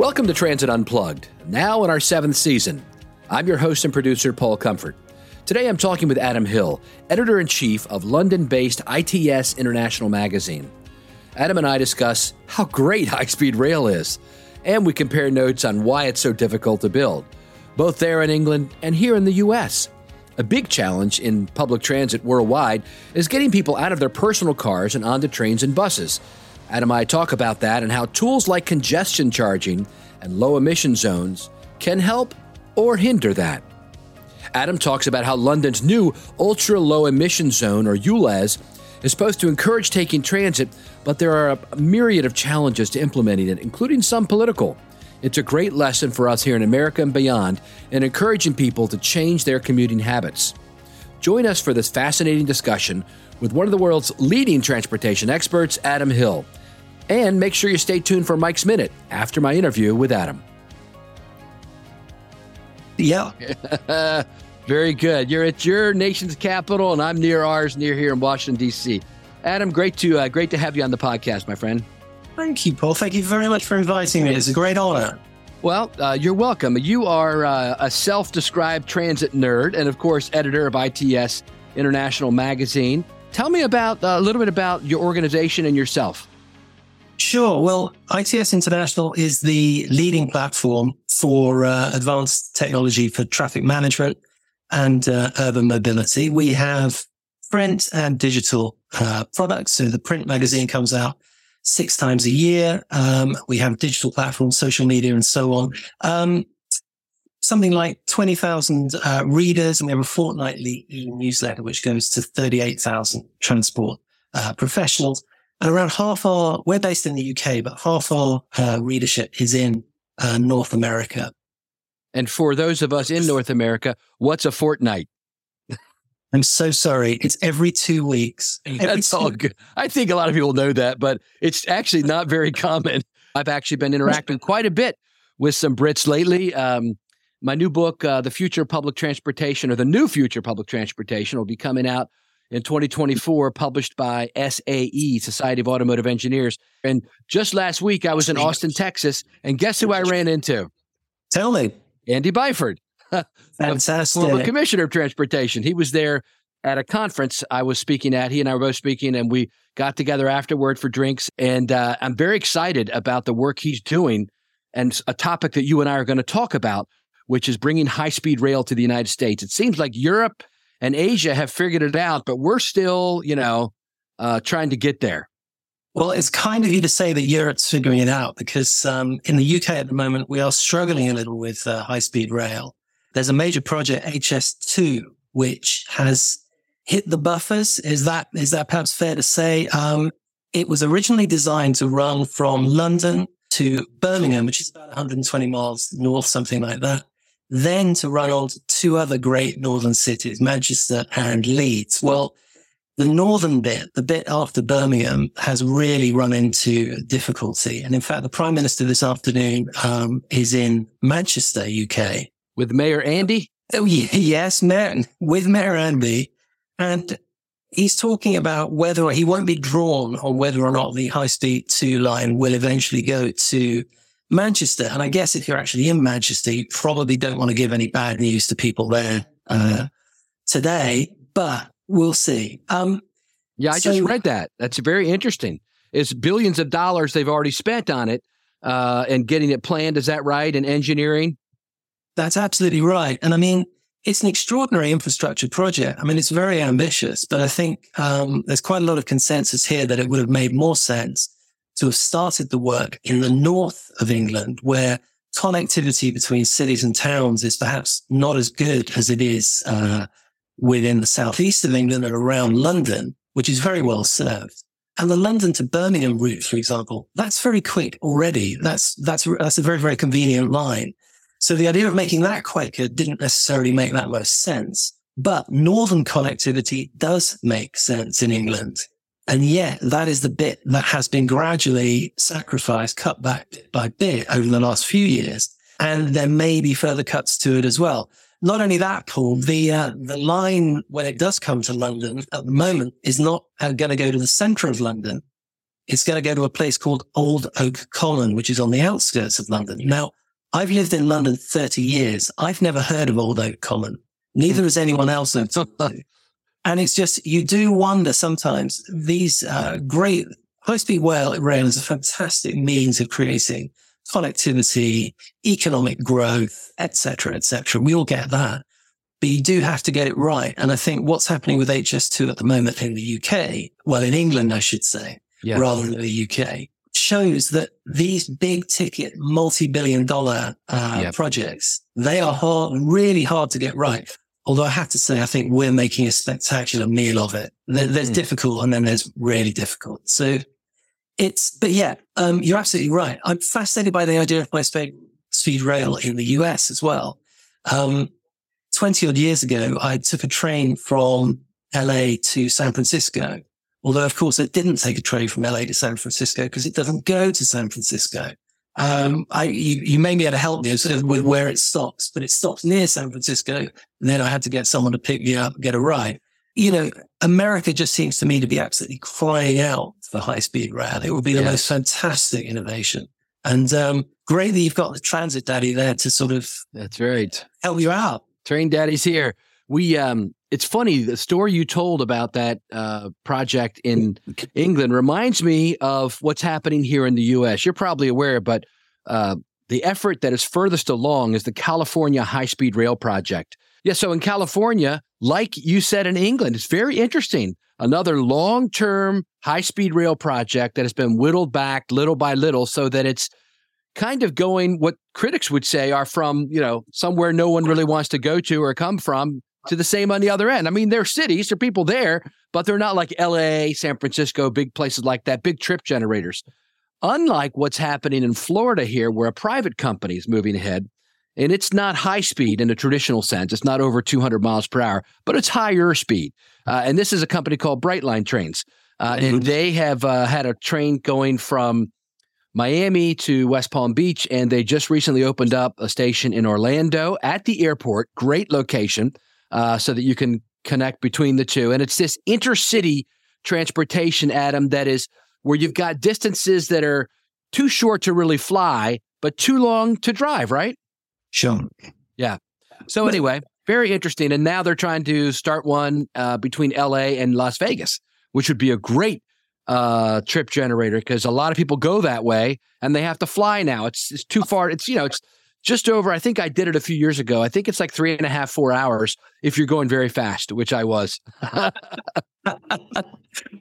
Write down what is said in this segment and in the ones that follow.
Welcome to Transit Unplugged, now in our seventh season. I'm your host and producer, Paul Comfort. Today I'm talking with Adam Hill, editor in chief of London based ITS International Magazine. Adam and I discuss how great high speed rail is, and we compare notes on why it's so difficult to build, both there in England and here in the US. A big challenge in public transit worldwide is getting people out of their personal cars and onto trains and buses Adam and I talk about that and how tools like congestion charging and low emission zones can help or hinder that. Adam talks about how London's new ultra low emission zone, or ULEZ, is supposed to encourage taking transit, but there are a myriad of challenges to implementing it, including some political. It's a great lesson for us here in America and beyond in encouraging people to change their commuting habits. Join us for this fascinating discussion with one of the world's leading transportation experts, Adam Hill. And make sure you stay tuned for Mike's Minute after my interview with Adam. Yeah. Very good. You're at your nation's capital, and I'm near ours, near here in Washington, D.C. Adam, great to uh, great to have you on the podcast, my friend. Thank you, Paul. Thank you very much for inviting me. It's a great honor. Well, uh, you're welcome. You are uh, a self-described transit nerd, and of course, editor of ITS International Magazine. Tell me about uh, a little bit about your organization and yourself. Sure. Well, ITS International is the leading platform for uh, advanced technology for traffic management and uh, urban mobility. We have print and digital uh, products. So the print magazine comes out six times a year. Um, we have digital platforms, social media, and so on. Um, something like 20,000 uh, readers, and we have a fortnightly e-newsletter, which goes to 38,000 transport uh, professionals. And around half our, we're based in the UK, but half our uh, readership is in uh, North America. And for those of us in North America, what's a fortnight? I'm so sorry. It's every two weeks. Every That's two- all good. I think a lot of people know that, but it's actually not very common. I've actually been interacting quite a bit with some Brits lately. Um, my new book, uh, The Future of Public Transportation, or The New Future of Public Transportation, will be coming out in 2024, published by SAE, Society of Automotive Engineers. And just last week, I was in Austin, Texas, and guess who I ran into? Tell me. Andy Byford. Fantastic. Former Commissioner of Transportation. He was there at a conference I was speaking at. He and I were both speaking, and we got together afterward for drinks. And uh, I'm very excited about the work he's doing and a topic that you and I are going to talk about, which is bringing high speed rail to the United States. It seems like Europe and Asia have figured it out, but we're still, you know, uh, trying to get there. Well, it's kind of you to say that Europe's figuring it out because um, in the UK at the moment, we are struggling a little with uh, high speed rail. There's a major project, HS2, which has hit the buffers. Is that, is that perhaps fair to say? Um, it was originally designed to run from London to Birmingham, which is about 120 miles north, something like that then to run on to two other great northern cities, Manchester and Leeds. Well, the northern bit, the bit after Birmingham, has really run into difficulty. And in fact, the Prime Minister this afternoon um, is in Manchester, UK. With Mayor Andy? Oh, yes, Mayor, with Mayor Andy. And he's talking about whether he won't be drawn on whether or not the high speed two line will eventually go to Manchester. And I guess if you're actually in Manchester, you probably don't want to give any bad news to people there uh, today, but we'll see. Um, yeah, I so, just read that. That's very interesting. It's billions of dollars they've already spent on it uh, and getting it planned. Is that right? And engineering? That's absolutely right. And I mean, it's an extraordinary infrastructure project. I mean, it's very ambitious, but I think um, there's quite a lot of consensus here that it would have made more sense to have started the work in the north of England, where connectivity between cities and towns is perhaps not as good as it is uh, within the southeast of England and around London, which is very well served. And the London to Birmingham route, for example, that's very quick already. That's that's that's a very very convenient line. So the idea of making that quicker didn't necessarily make that much sense. But northern connectivity does make sense in England. And yet that is the bit that has been gradually sacrificed, cut back bit by bit over the last few years. And there may be further cuts to it as well. Not only that, Paul, the, uh, the line when it does come to London at the moment is not uh, going to go to the center of London. It's going to go to a place called Old Oak Common, which is on the outskirts of London. Now, I've lived in London 30 years. I've never heard of Old Oak Common. Neither has anyone else. And it's just, you do wonder sometimes these uh, great high speed rail, rail is a fantastic means of creating connectivity, economic growth, etc., etc. We all get that, but you do have to get it right. And I think what's happening with HS2 at the moment in the UK, well, in England, I should say, yeah. rather than the UK, shows that these big ticket, multi-billion dollar uh, yep. projects, they are hard, really hard to get right. Although I have to say, I think we're making a spectacular meal of it. there's mm. difficult and then there's really difficult. So it's, but yeah, um, you're absolutely right. I'm fascinated by the idea of high speed, speed rail in the US as well. Um, 20 odd years ago, I took a train from LA to San Francisco. Although, of course, it didn't take a train from LA to San Francisco because it doesn't go to San Francisco. Um, I, you, you may be able to help me with where it stops, but it stops near San Francisco. And then I had to get someone to pick me up, get a ride. You know, America just seems to me to be absolutely crying out for high speed rail. It would be the yes. most fantastic innovation. And, um, great that you've got the transit daddy there to sort of. That's right. Help you out. Train daddy's here. We, um, it's funny the story you told about that uh, project in England reminds me of what's happening here in the U.S. You're probably aware, but uh, the effort that is furthest along is the California High Speed Rail Project. Yeah, so in California, like you said in England, it's very interesting. Another long term high speed rail project that has been whittled back little by little so that it's kind of going what critics would say are from, you know, somewhere no one really wants to go to or come from to the same on the other end. I mean, there are cities, there are people there, but they're not like LA, San Francisco, big places like that, big trip generators. Unlike what's happening in Florida here, where a private company is moving ahead, and it's not high speed in a traditional sense. It's not over 200 miles per hour, but it's higher speed. Uh, and this is a company called Brightline Trains. Uh, and mm-hmm. they have uh, had a train going from Miami to West Palm Beach, and they just recently opened up a station in Orlando at the airport. Great location uh, so that you can connect between the two. And it's this intercity transportation, Adam, that is where you've got distances that are too short to really fly, but too long to drive, right? Sure. Yeah. So anyway, very interesting. And now they're trying to start one uh, between LA and Las Vegas, which would be a great uh, trip generator because a lot of people go that way and they have to fly now. It's, it's too far. It's, you know, it's just over. I think I did it a few years ago. I think it's like three and a half, four hours if you're going very fast, which I was. but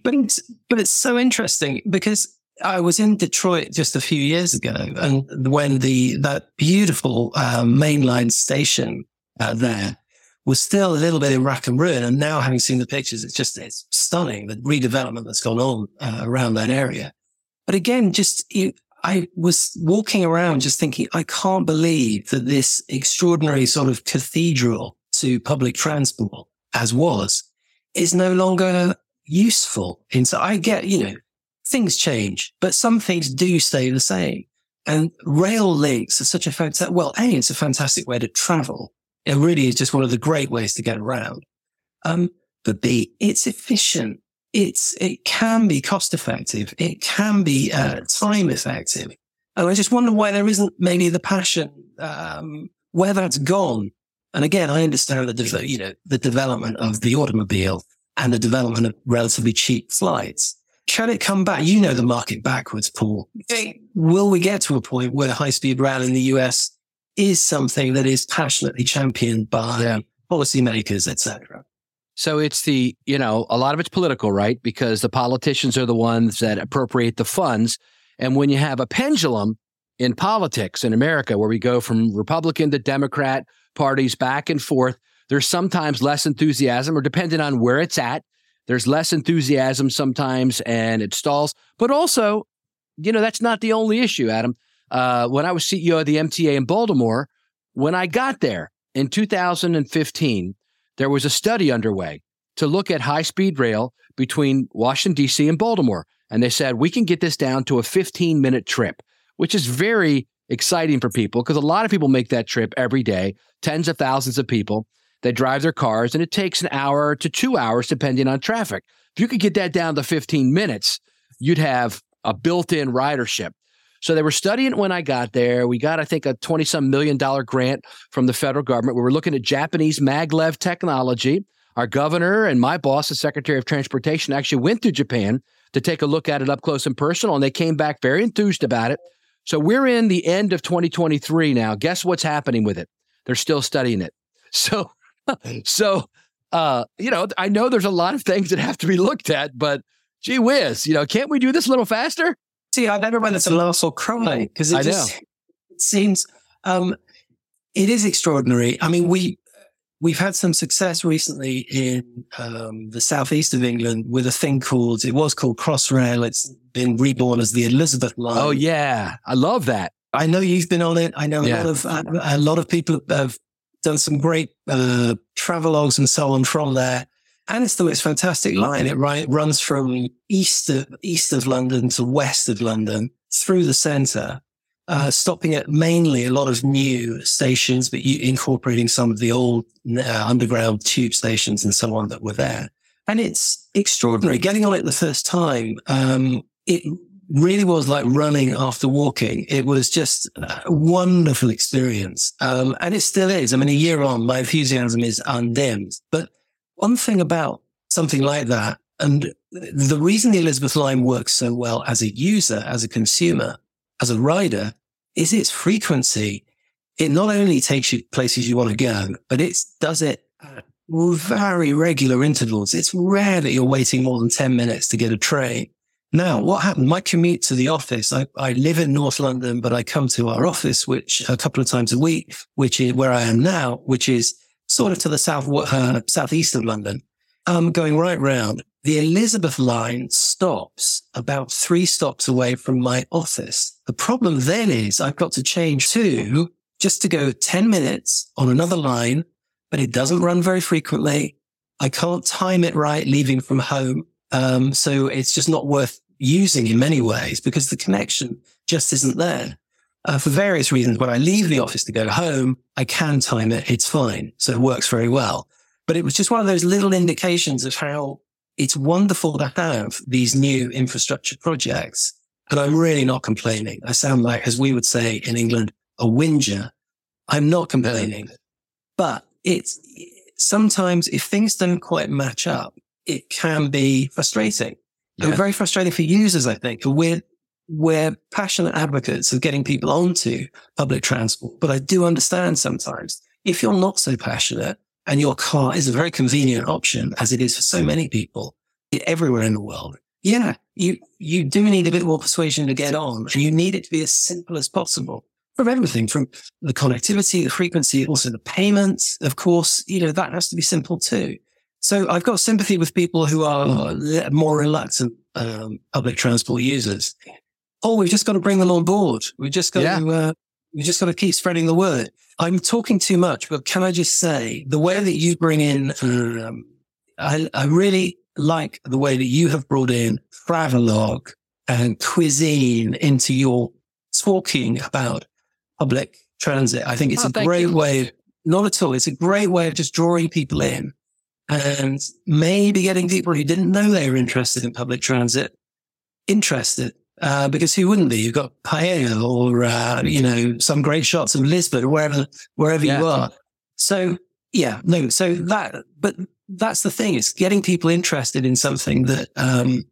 it's, but it's so interesting because I was in Detroit just a few years ago, and when the that beautiful um, mainline station uh, there was still a little bit in rack and ruin, and now having seen the pictures, it's just it's stunning the redevelopment that's gone on uh, around that area. But again, just you, I was walking around just thinking, I can't believe that this extraordinary sort of cathedral to public transport, as was, is no longer useful. And so I get, you know, things change, but some things do stay the same. And rail links are such a fantastic, well, A, it's a fantastic way to travel. It really is just one of the great ways to get around. Um, but B, it's efficient it's it can be cost effective. It can be uh, time effective. And I just wonder why there isn't maybe the passion um, where that's gone. And again, I understand the de- you know the development of the automobile and the development of relatively cheap flights. Can it come back? You know the market backwards, Paul. Will we get to a point where high speed rail in the US is something that is passionately championed by yeah. policymakers, etc.? So it's the, you know, a lot of it's political, right? Because the politicians are the ones that appropriate the funds. And when you have a pendulum in politics in America, where we go from Republican to Democrat parties back and forth, there's sometimes less enthusiasm, or depending on where it's at, there's less enthusiasm sometimes and it stalls. But also, you know, that's not the only issue, Adam. Uh, when I was CEO of the MTA in Baltimore, when I got there in 2015, there was a study underway to look at high speed rail between Washington, D.C. and Baltimore. And they said, we can get this down to a 15 minute trip, which is very exciting for people because a lot of people make that trip every day, tens of thousands of people. They drive their cars and it takes an hour to two hours, depending on traffic. If you could get that down to 15 minutes, you'd have a built in ridership. So they were studying it when I got there. We got, I think, a 20 some million dollar grant from the federal government. We were looking at Japanese maglev technology. Our governor and my boss, the Secretary of Transportation, actually went to Japan to take a look at it up close and personal, and they came back very enthused about it. So we're in the end of 2023 now. Guess what's happening with it? They're still studying it. So, so, uh, you know, I know there's a lot of things that have to be looked at, but gee whiz, you know, can't we do this a little faster? See, I never went to laugh or cry because it just it seems um, it is extraordinary. I mean, we we've had some success recently in um, the southeast of England with a thing called it was called Crossrail. It's been reborn as the Elizabeth Line. Oh yeah, I love that. I know you've been on it. I know a lot of uh, a lot of people have done some great uh, travelogues and so on from there. And it's the most fantastic line. It right, runs from east of east of London to west of London through the centre, uh, stopping at mainly a lot of new stations, but incorporating some of the old uh, underground tube stations and so on that were there. And it's extraordinary. Getting on it the first time, um, it really was like running after walking. It was just a wonderful experience. Um, and it still is. I mean, a year on, my enthusiasm is undimmed. But one thing about something like that, and the reason the Elizabeth line works so well as a user, as a consumer, as a rider, is its frequency. It not only takes you places you want to go, but it does it at very regular intervals. It's rare that you're waiting more than 10 minutes to get a train. Now, what happened? My commute to the office, I, I live in North London, but I come to our office, which a couple of times a week, which is where I am now, which is sort of to the south, uh, southeast of London. Um, going right round. The Elizabeth line stops about three stops away from my office. The problem then is I've got to change to just to go 10 minutes on another line, but it doesn't run very frequently. I can't time it right leaving from home. Um, so it's just not worth using in many ways because the connection just isn't there. Uh, for various reasons, when I leave the office to go home, I can time it. It's fine. So it works very well. But it was just one of those little indications of how it's wonderful to have these new infrastructure projects. And I'm really not complaining. I sound like, as we would say in England, a whinger. I'm not complaining, but it's sometimes if things don't quite match up, it can be frustrating. Yeah. And very frustrating for users, I think. We're, we're passionate advocates of getting people onto public transport, but I do understand sometimes if you're not so passionate and your car is a very convenient option as it is for so many people everywhere in the world. Yeah, you, you do need a bit more persuasion to get on and you need it to be as simple as possible from everything from the connectivity, the frequency, also the payments. Of course, you know, that has to be simple too. So I've got sympathy with people who are more reluctant um, public transport users. Oh, we've just got to bring them on board. We've just got yeah. to, uh, we just got to keep spreading the word. I'm talking too much, but can I just say the way that you bring in, um, I, I really like the way that you have brought in travelogue and cuisine into your talking about public transit. I think it's oh, a great you. way. Not at all. It's a great way of just drawing people in and maybe getting people who didn't know they were interested in public transit interested. Uh, because who wouldn't be? You've got paella or, uh, you know, some great shots of Lisbon or wherever, wherever yeah. you are. So yeah, no, so that, but that's the thing. It's getting people interested in something that, um,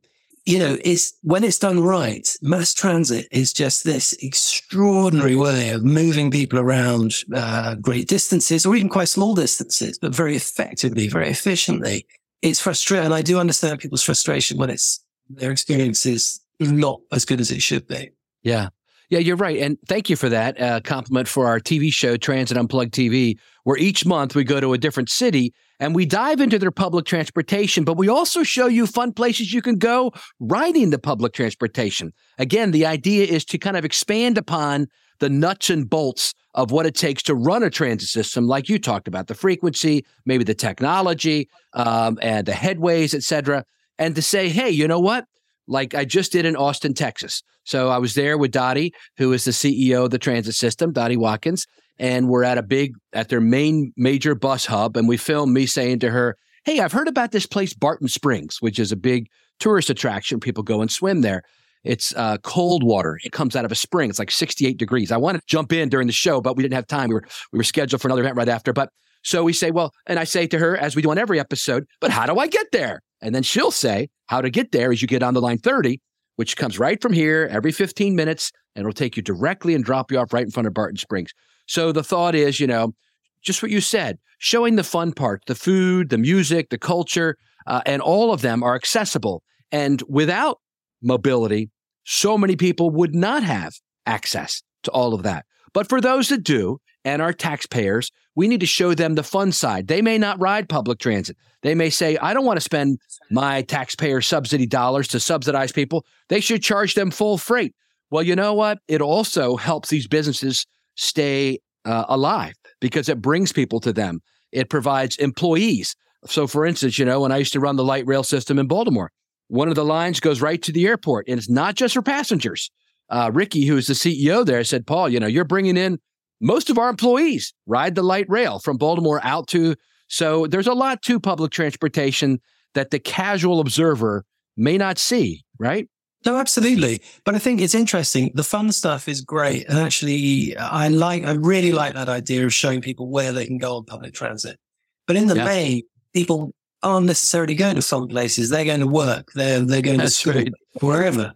you know, is when it's done right, mass transit is just this extraordinary way of moving people around uh, great distances or even quite small distances, but very effectively, very efficiently. It's frustrating. And I do understand people's frustration when it's their experience is not as good as it should be. Yeah. Yeah, you're right. And thank you for that uh, compliment for our TV show, Transit Unplugged TV, where each month we go to a different city and we dive into their public transportation, but we also show you fun places you can go riding the public transportation. Again, the idea is to kind of expand upon the nuts and bolts of what it takes to run a transit system, like you talked about, the frequency, maybe the technology, um, and the headways, et cetera, and to say, hey, you know what? Like I just did in Austin, Texas. So I was there with Dottie, who is the CEO of the transit system, Dottie Watkins, and we're at a big at their main major bus hub and we filmed me saying to her hey i've heard about this place barton springs which is a big tourist attraction people go and swim there It's uh, cold water. It comes out of a spring. It's like 68 degrees. I wanted to jump in during the show, but we didn't have time. We were we were scheduled for another event right after. But so we say, well, and I say to her, as we do on every episode, but how do I get there? And then she'll say, how to get there is you get on the line 30, which comes right from here every 15 minutes, and it'll take you directly and drop you off right in front of Barton Springs. So the thought is, you know, just what you said, showing the fun part, the food, the music, the culture, uh, and all of them are accessible. And without mobility, so many people would not have access to all of that. But for those that do and our taxpayers, we need to show them the fun side. They may not ride public transit. They may say, I don't want to spend my taxpayer subsidy dollars to subsidize people. They should charge them full freight. Well, you know what? It also helps these businesses stay uh, alive because it brings people to them. It provides employees. So, for instance, you know, when I used to run the light rail system in Baltimore, one of the lines goes right to the airport, and it's not just for passengers. Uh, Ricky, who's the CEO there, said, Paul, you know, you're bringing in most of our employees ride the light rail from Baltimore out to. So there's a lot to public transportation that the casual observer may not see, right? No, absolutely. But I think it's interesting. The fun stuff is great. And actually, I like, I really like that idea of showing people where they can go on public transit. But in the yeah. main, people aren't necessarily going to some places. They're going to work. They're, they're going That's to school, right. wherever.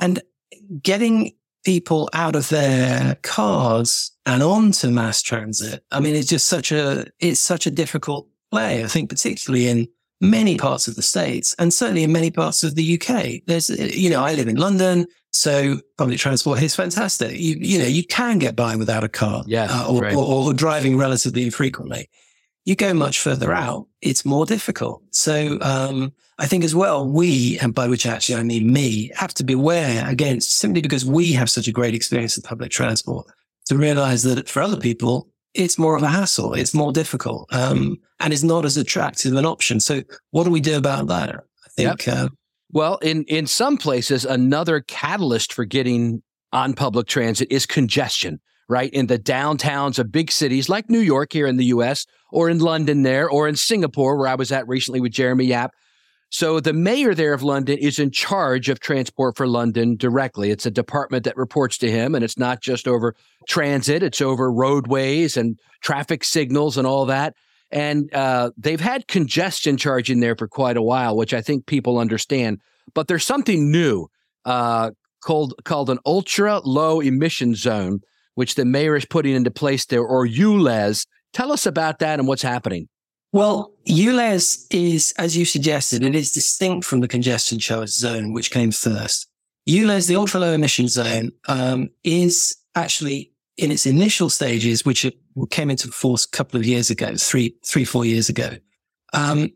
And getting people out of their cars and onto mass transit. I mean, it's just such a, it's such a difficult play. I think particularly in many parts of the States and certainly in many parts of the UK. There's, you know, I live in London. So public transport is fantastic. You, you know, you can get by without a car yeah, uh, or, right. or, or driving relatively infrequently. You go much further out, it's more difficult. So, um, I think as well, we, and by which actually I mean me, have to be aware against simply because we have such a great experience with public transport to realize that for other people, it's more of a hassle. It's more difficult. Um, and it's not as attractive an option. So what do we do about that? I think, yep. uh, well, in, in some places, another catalyst for getting on public transit is congestion, right? In the downtowns of big cities like New York here in the US, or in London there, or in Singapore, where I was at recently with Jeremy Yap. So the mayor there of London is in charge of transport for London directly. It's a department that reports to him, and it's not just over transit, it's over roadways and traffic signals and all that. And uh, they've had congestion charging there for quite a while, which I think people understand. But there's something new uh, called called an ultra low emission zone, which the mayor is putting into place there, or ULEZ. Tell us about that and what's happening. Well, ULEZ is, as you suggested, it is distinct from the congestion charge zone, which came first. ULEZ, the ultra low emission zone, um, is actually in its initial stages, which came into force a couple of years ago, three, three, four years ago, um,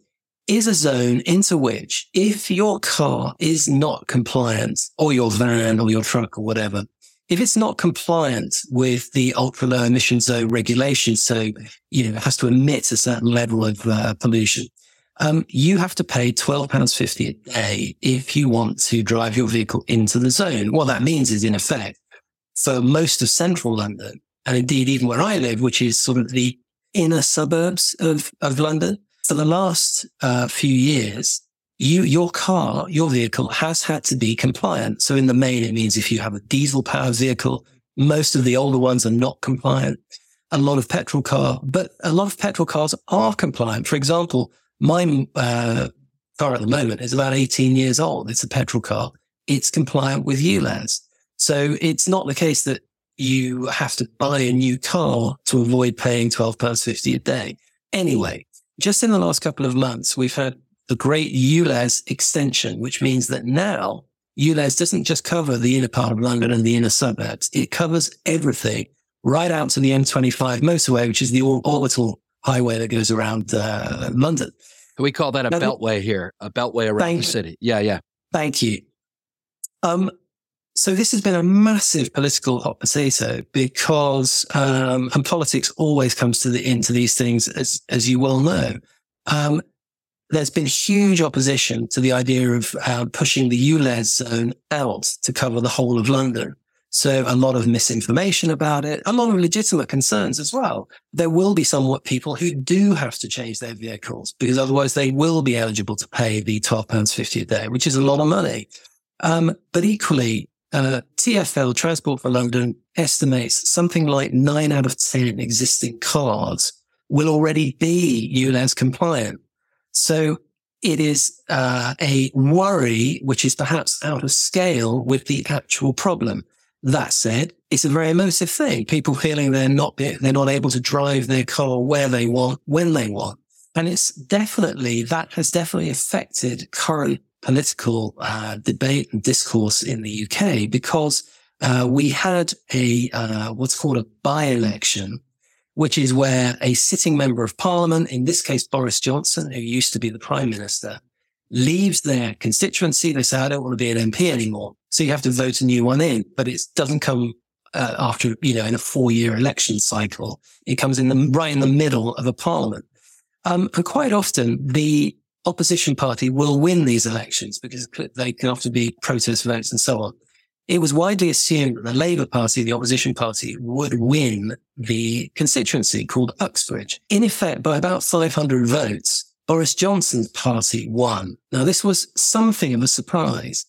is a zone into which if your car is not compliant or your van or your truck or whatever, if it's not compliant with the ultra low emission zone regulation, so, you know, it has to emit a certain level of uh, pollution, um, you have to pay £12.50 a day if you want to drive your vehicle into the zone. What that means is, in effect, for most of central London, and indeed even where I live, which is sort of the inner suburbs of, of London, for the last uh, few years, you, your car, your vehicle has had to be compliant. So in the main, it means if you have a diesel powered vehicle, most of the older ones are not compliant. A lot of petrol car, but a lot of petrol cars are compliant. For example, my uh, car at the moment is about 18 years old. It's a petrol car. It's compliant with ULEZ. So it's not the case that you have to buy a new car to avoid paying £12.50 a day. Anyway, just in the last couple of months, we've had the great ULEZ extension, which means that now ULEZ doesn't just cover the inner part of London and the inner suburbs. It covers everything right out to the M25 motorway, which is the orbital highway that goes around uh, London. We call that a now, beltway here, a beltway around the city. Yeah, yeah. Thank you. Um, so this has been a massive political hot potato because, um, and politics always comes to the into these things, as as you well know. Um, there's been huge opposition to the idea of uh, pushing the ULEZ zone out to cover the whole of London. So a lot of misinformation about it, a lot of legitimate concerns as well. There will be somewhat people who do have to change their vehicles because otherwise they will be eligible to pay the £12.50 a day, which is a lot of money. Um, but equally, uh, TfL, Transport for London, estimates something like nine out of 10 existing cars will already be ULEZ compliant. So it is uh, a worry which is perhaps out of scale with the actual problem. That said, it's a very emotive thing. People feeling they're not they're not able to drive their car where they want when they want, and it's definitely that has definitely affected current political uh, debate and discourse in the UK because uh, we had a uh, what's called a by-election, which is where a sitting member of parliament, in this case Boris Johnson, who used to be the prime minister, leaves their constituency. They say, "I don't want to be an MP anymore," so you have to vote a new one in. But it doesn't come uh, after you know in a four-year election cycle. It comes in the right in the middle of a parliament. Um, and quite often the opposition party will win these elections because they can often be protest votes and so on. It was widely assumed that the Labour Party, the opposition party, would win the constituency called Uxbridge. In effect, by about 500 votes, Boris Johnson's party won. Now, this was something of a surprise.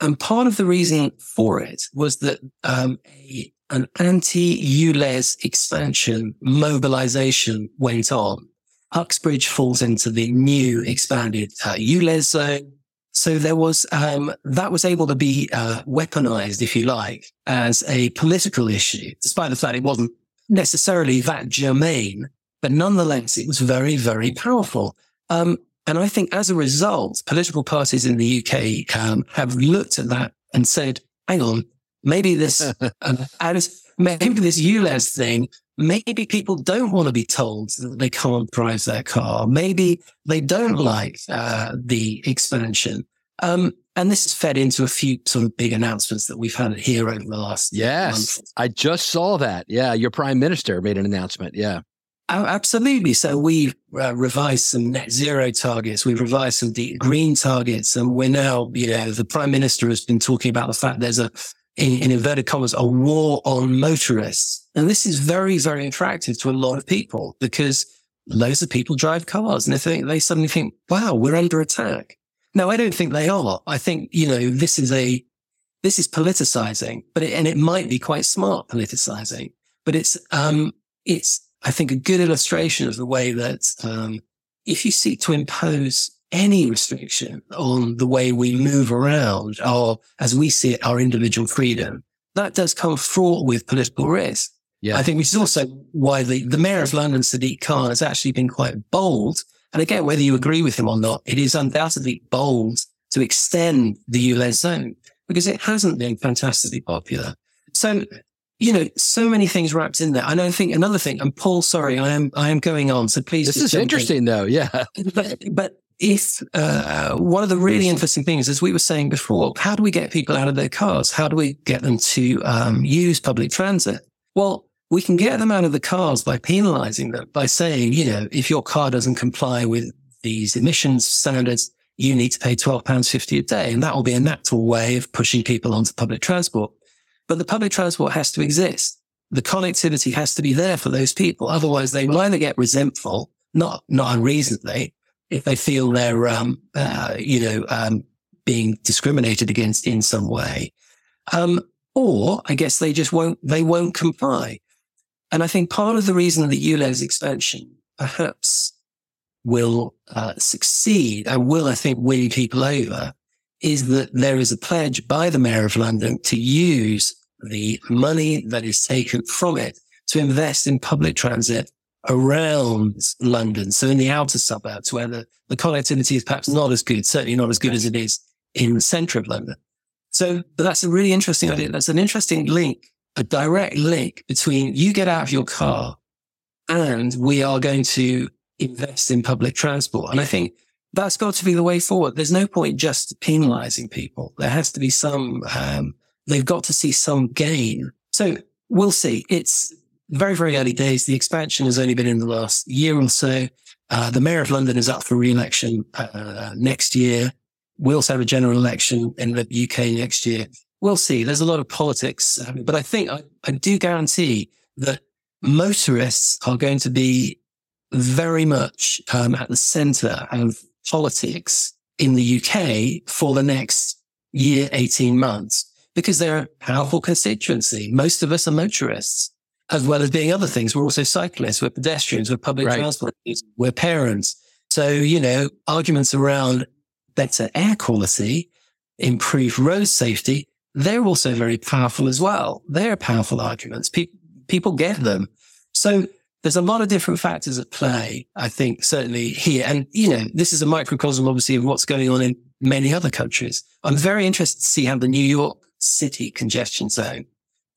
And part of the reason for it was that um, a, an anti-ULEZ expansion mobilization went on Uxbridge falls into the new expanded uh, ULEZ zone. So there was, um, that was able to be uh, weaponized, if you like, as a political issue, despite the fact it wasn't necessarily that germane, but nonetheless, it was very, very powerful. Um, and I think as a result, political parties in the UK um, have looked at that and said, hang on, maybe this, uh, as, maybe this ULEZ thing Maybe people don't want to be told that they can't drive their car. Maybe they don't like uh, the expansion. Um, and this is fed into a few sort of big announcements that we've had here over the last yes month. i just saw that yeah your prime minister made an announcement yeah oh, absolutely so we uh, revised some net zero targets we've revised some deep green targets and we're now you know the prime minister has been talking about the fact there's a in, in inverted commas, a war on motorists. And this is very, very attractive to a lot of people because loads of people drive cars and they think, they suddenly think, wow, we're under attack. No, I don't think they are. I think, you know, this is a, this is politicizing, but it, and it might be quite smart politicizing, but it's, um, it's, I think a good illustration of the way that, um, if you seek to impose any restriction on the way we move around or as we see it, our individual freedom, that does come fraught with political risk. Yeah. I think which is also why the, the mayor of London, Sadiq Khan, has actually been quite bold. And again, whether you agree with him or not, it is undoubtedly bold to extend the ULEZ zone because it hasn't been fantastically popular. So, you know, so many things wrapped in there. And I think another thing, and Paul, sorry, I am, I am going on. So please. This is interesting in. though. Yeah. But, but if uh, one of the really interesting things, as we were saying before, how do we get people out of their cars? How do we get them to um, use public transit? Well, we can get them out of the cars by penalizing them, by saying, you know, if your car doesn't comply with these emissions standards, you need to pay £12.50 a day. And that will be a natural way of pushing people onto public transport. But the public transport has to exist. The connectivity has to be there for those people. Otherwise, they will either get resentful, not, not unreasonably, if they feel they're, um, uh, you know, um, being discriminated against in some way. Um, or I guess they just won't, they won't comply. And I think part of the reason that ULEZ expansion perhaps will uh, succeed and will, I think, win people over is that there is a pledge by the mayor of London to use the money that is taken from it to invest in public transit around London. So in the outer suburbs where the, the connectivity is perhaps not as good, certainly not as good as it is in the center of London. So that's a really interesting idea. That's an interesting link, a direct link between you get out of your car and we are going to invest in public transport. And I think that's got to be the way forward. There's no point just penalizing people. There has to be some, um, they've got to see some gain. So we'll see. It's, very, very early days. The expansion has only been in the last year or so. Uh, the mayor of London is up for re-election uh, next year. We also have a general election in the UK next year. We'll see. There's a lot of politics, um, but I think I, I do guarantee that motorists are going to be very much um, at the center of politics in the UK for the next year, 18 months because they're a powerful constituency. Most of us are motorists as well as being other things. We're also cyclists, we're pedestrians, we're public right. transport, we're parents. So, you know, arguments around better air quality, improved road safety, they're also very powerful as well. They're powerful arguments. Pe- people get them. So there's a lot of different factors at play, I think, certainly here. And, you know, this is a microcosm, obviously, of what's going on in many other countries. I'm very interested to see how the New York City congestion zone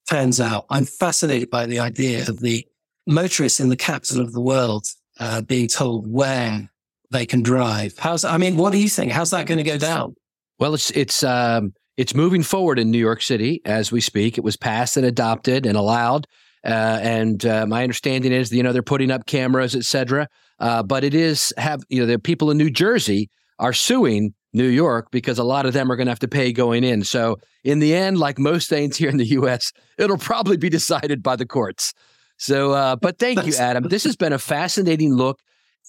turns out. I'm fascinated by the idea of the motorists in the capital of the world uh, being told where they can drive. How's, I mean, what do you think? How's that going to go down? Well, it's, it's, um, it's moving forward in New York City as we speak. It was passed and adopted and allowed. Uh, and uh, my understanding is, you know, they're putting up cameras, et cetera. Uh, but it is have, you know, the people in New Jersey are suing New York because a lot of them are going to have to pay going in. So in the end, like most things here in the U.S., it'll probably be decided by the courts. So, uh, but thank you, Adam. This has been a fascinating look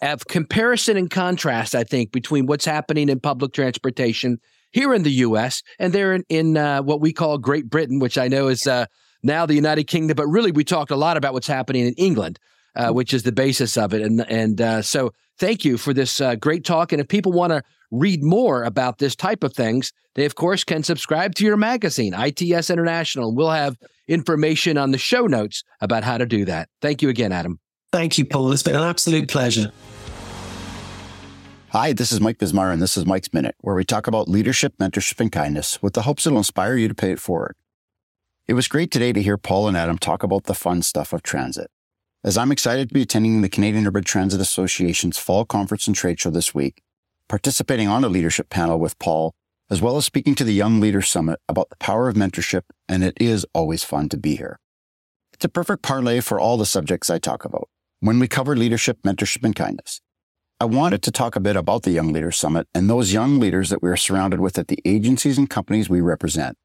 of comparison and contrast, I think, between what's happening in public transportation here in the U.S. and there in, in uh, what we call Great Britain, which I know is uh, now the United Kingdom. But really, we talked a lot about what's happening in England, uh, which is the basis of it. And and uh, so, thank you for this uh, great talk. And if people want to read more about this type of things, they of course can subscribe to your magazine, ITS International. We'll have information on the show notes about how to do that. Thank you again, Adam. Thank you, Paul. It's been an absolute pleasure. Hi, this is Mike Bismeyer, and this is Mike's Minute, where we talk about leadership, mentorship, and kindness with the hopes it'll inspire you to pay it forward. It was great today to hear Paul and Adam talk about the fun stuff of transit. As I'm excited to be attending the Canadian Urban Transit Association's fall conference and trade show this week, participating on a leadership panel with Paul, as well as speaking to the Young Leaders Summit about the power of mentorship, and it is always fun to be here. It's a perfect parlay for all the subjects I talk about when we cover leadership, mentorship, and kindness. I wanted to talk a bit about the Young Leaders Summit and those young leaders that we are surrounded with at the agencies and companies we represent.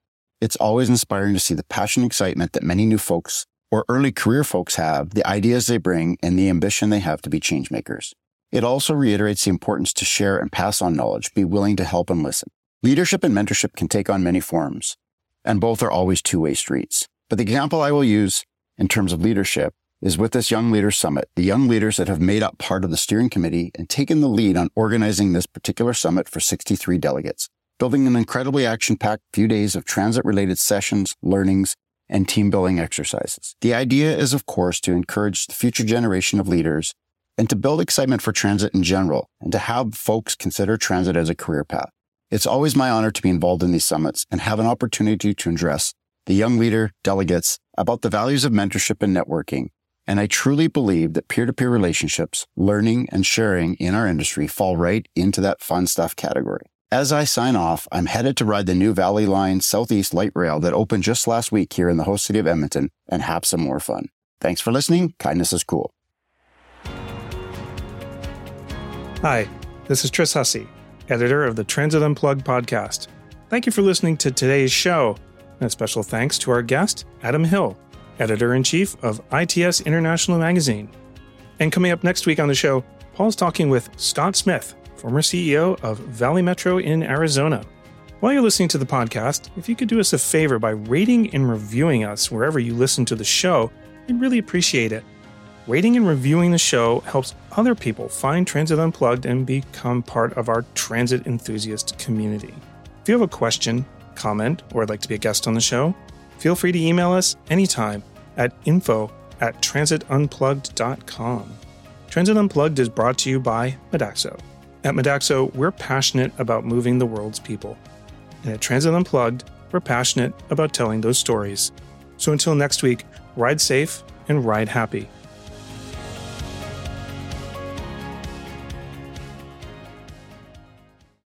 It's always inspiring to see the passion and excitement that many new folks or early career folks have, the ideas they bring, and the ambition they have to be changemakers. It also reiterates the importance to share and pass on knowledge, be willing to help and listen. Leadership and mentorship can take on many forms, and both are always two-way streets. But the example I will use in terms of leadership is with this Young Leaders Summit, the young leaders that have made up part of the steering committee and taken the lead on organizing this particular summit for 63 delegates building an incredibly action packed few days of transit related sessions, learnings, and team building exercises. The idea is, of course, to encourage the future generation of leaders and to build excitement for transit in general and to have folks consider transit as a career path. It's always my honor to be involved in these summits and have an opportunity to address the young leader delegates about the values of mentorship and networking. And I truly believe that peer to peer relationships, learning and sharing in our industry fall right into that fun stuff category. As I sign off, I'm headed to ride the new Valley Line Southeast Light Rail that opened just last week here in the host city of Edmonton and have some more fun. Thanks for listening. Kindness is cool. Hi, this is Tris Hussey, editor of the Transit Unplugged podcast. Thank you for listening to today's show, and a special thanks to our guest, Adam Hill, editor in chief of ITS International Magazine. And coming up next week on the show, Paul's talking with Scott Smith, former CEO of Valley Metro in Arizona. While you're listening to the podcast, if you could do us a favor by rating and reviewing us wherever you listen to the show, we'd really appreciate it. Rating and reviewing the show helps other people find Transit Unplugged and become part of our transit enthusiast community. If you have a question, comment, or would like to be a guest on the show, feel free to email us anytime at info at transitunplugged.com. Transit Unplugged is brought to you by Modaxo. At Modaxo, we're passionate about moving the world's people. And at Transit Unplugged, we're passionate about telling those stories. So until next week, ride safe and ride happy.